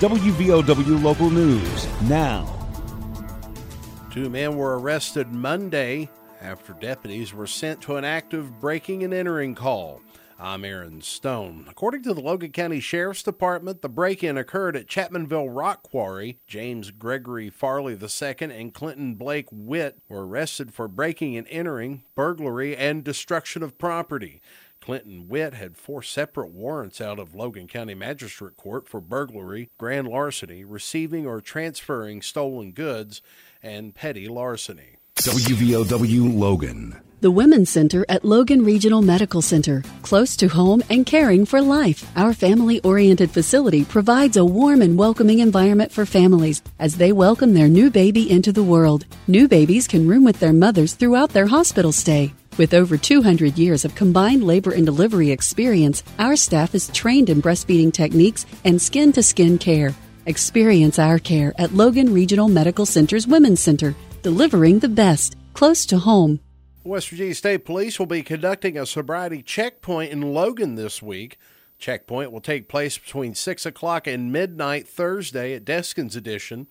WVOW Local News now. Two men were arrested Monday after deputies were sent to an active breaking and entering call. I'm Aaron Stone. According to the Logan County Sheriff's Department, the break in occurred at Chapmanville Rock Quarry. James Gregory Farley II and Clinton Blake Witt were arrested for breaking and entering, burglary, and destruction of property. Clinton Witt had four separate warrants out of Logan County Magistrate Court for burglary, grand larceny, receiving or transferring stolen goods, and petty larceny. WVOW Logan. The Women's Center at Logan Regional Medical Center. Close to home and caring for life. Our family oriented facility provides a warm and welcoming environment for families as they welcome their new baby into the world. New babies can room with their mothers throughout their hospital stay. With over 200 years of combined labor and delivery experience, our staff is trained in breastfeeding techniques and skin to skin care. Experience our care at Logan Regional Medical Center's Women's Center, delivering the best, close to home. West Virginia State Police will be conducting a sobriety checkpoint in Logan this week. Checkpoint will take place between 6 o'clock and midnight Thursday at Deskins Addition.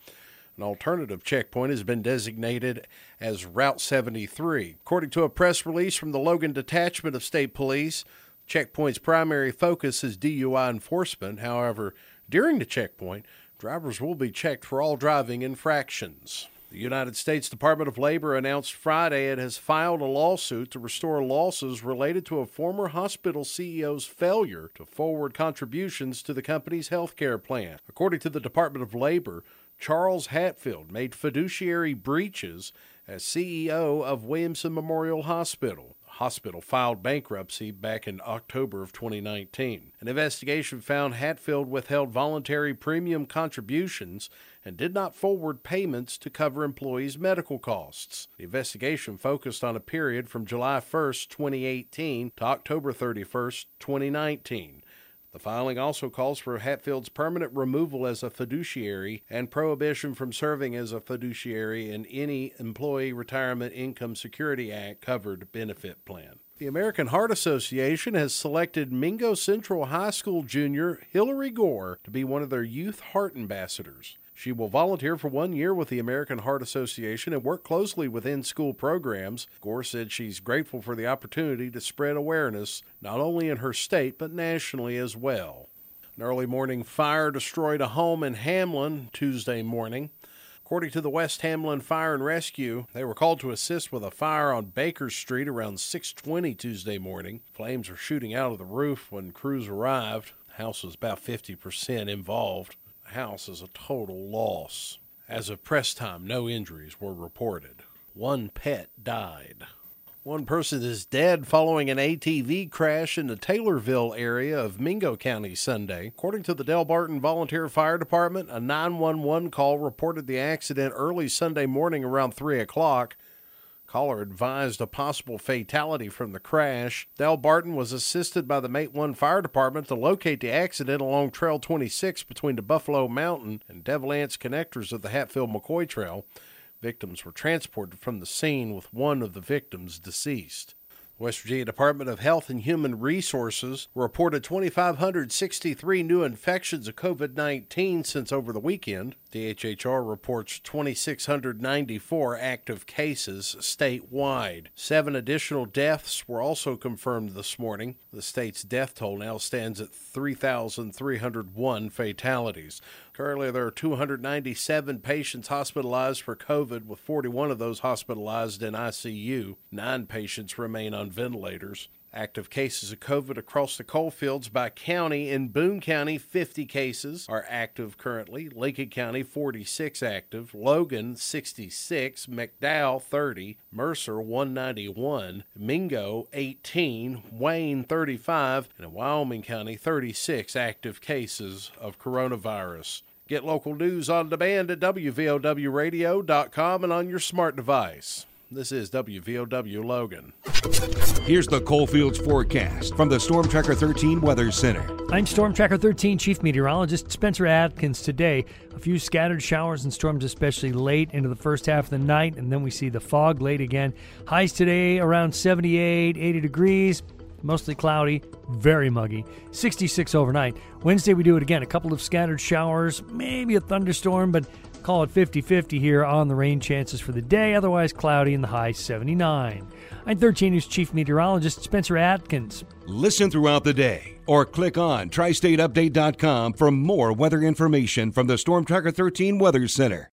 An alternative checkpoint has been designated as Route 73. According to a press release from the Logan Detachment of State Police, Checkpoint's primary focus is DUI enforcement. However, during the checkpoint, drivers will be checked for all driving infractions. The United States Department of Labor announced Friday it has filed a lawsuit to restore losses related to a former hospital CEO's failure to forward contributions to the company's health care plan. According to the Department of Labor, Charles Hatfield made fiduciary breaches as CEO of Williamson Memorial Hospital hospital filed bankruptcy back in October of 2019. An investigation found Hatfield withheld voluntary premium contributions and did not forward payments to cover employees' medical costs. The investigation focused on a period from July 1, 2018 to October 31, 2019. The filing also calls for Hatfield's permanent removal as a fiduciary and prohibition from serving as a fiduciary in any Employee Retirement Income Security Act covered benefit plan. The American Heart Association has selected Mingo Central High School junior Hillary Gore to be one of their youth heart ambassadors. She will volunteer for one year with the American Heart Association and work closely with in school programs. Gore said she's grateful for the opportunity to spread awareness not only in her state but nationally as well. An early morning fire destroyed a home in Hamlin Tuesday morning. According to the West Hamlin Fire and Rescue, they were called to assist with a fire on Baker Street around 6:20 Tuesday morning. Flames were shooting out of the roof when crews arrived. The house was about 50% involved house is a total loss. As of press time, no injuries were reported. One pet died. One person is dead following an ATV crash in the Taylorville area of Mingo County Sunday. According to the Delbarton Volunteer Fire Department, a 911 call reported the accident early Sunday morning around 3 o'clock. Caller advised a possible fatality from the crash. Delbarton was assisted by the Matewan Fire Department to locate the accident along Trail 26 between the Buffalo Mountain and Devil Anse connectors of the Hatfield McCoy Trail. Victims were transported from the scene with one of the victims deceased. West Virginia Department of Health and Human Resources reported 2,563 new infections of COVID 19 since over the weekend. DHHR reports 2,694 active cases statewide. Seven additional deaths were also confirmed this morning. The state's death toll now stands at 3,301 fatalities. Currently, there are 297 patients hospitalized for COVID, with 41 of those hospitalized in ICU. Nine patients remain ventilators. Active cases of COVID across the coal fields by county. In Boone County, 50 cases are active currently. Lincoln County, 46 active. Logan, 66. McDowell, 30. Mercer, 191. Mingo, 18. Wayne, 35. And in Wyoming County, 36 active cases of coronavirus. Get local news on demand at WVOWradio.com and on your smart device. This is WVOW Logan. Here's the Coalfields forecast from the Storm Tracker 13 Weather Center. I'm Storm Tracker 13 Chief Meteorologist Spencer Adkins. Today, a few scattered showers and storms, especially late into the first half of the night, and then we see the fog late again. Highs today around 78, 80 degrees. mostly cloudy, very muggy. 66 overnight. Wednesday, we do it again. A couple of scattered showers, maybe a thunderstorm, but call it 50 50 here on the rain chances for the day. Otherwise, cloudy in the high 79. I'm 13 News Chief Meteorologist Spencer Adkins. Listen throughout the day or click on tristateupdate.com for more weather information from the Storm Tracker 13 Weather Center.